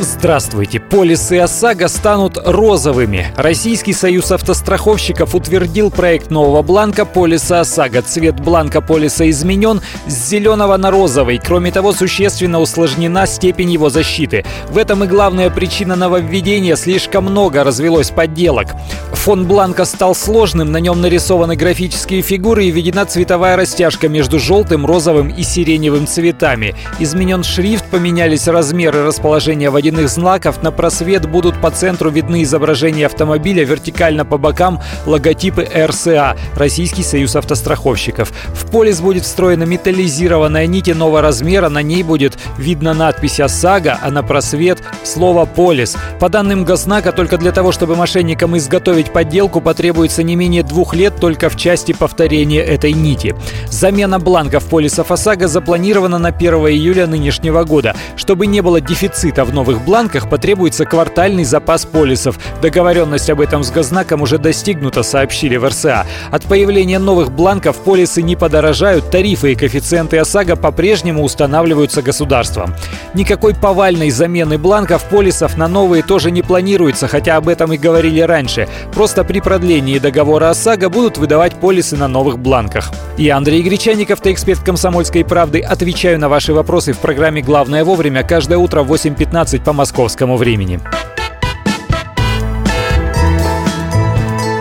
Здравствуйте! Полисы ОСАГО станут розовыми. Российский союз автостраховщиков утвердил проект нового бланка полиса ОСАГО. Цвет бланка полиса изменен с зеленого на розовый. Кроме того, существенно усложнена степень его защиты. В этом и главная причина нововведения. Слишком много развелось подделок. Фон бланка стал сложным, на нем нарисованы графические фигуры и введена цветовая растяжка между желтым, розовым и сиреневым цветами. Изменен шрифт, поменялись размеры расположения водителя водяных знаков на просвет будут по центру видны изображения автомобиля, вертикально по бокам логотипы РСА – Российский союз автостраховщиков. В полис будет встроена металлизированная нить иного размера, на ней будет видно надпись ОСАГО, а на просвет – слово «полис». По данным Госнака, только для того, чтобы мошенникам изготовить подделку, потребуется не менее двух лет только в части повторения этой нити. Замена бланков полисов ОСАГО запланирована на 1 июля нынешнего года. Чтобы не было дефицита в новых новых бланках потребуется квартальный запас полисов. Договоренность об этом с Гознаком уже достигнута, сообщили в РСА. От появления новых бланков полисы не подорожают, тарифы и коэффициенты ОСАГО по-прежнему устанавливаются государством. Никакой повальной замены бланков полисов на новые тоже не планируется, хотя об этом и говорили раньше. Просто при продлении договора ОСАГО будут выдавать полисы на новых бланках. Я Андрей Гречаников, ты эксперт «Комсомольской правды». Отвечаю на ваши вопросы в программе «Главное вовремя» каждое утро в 8.15 по московскому времени.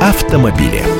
Автомобили.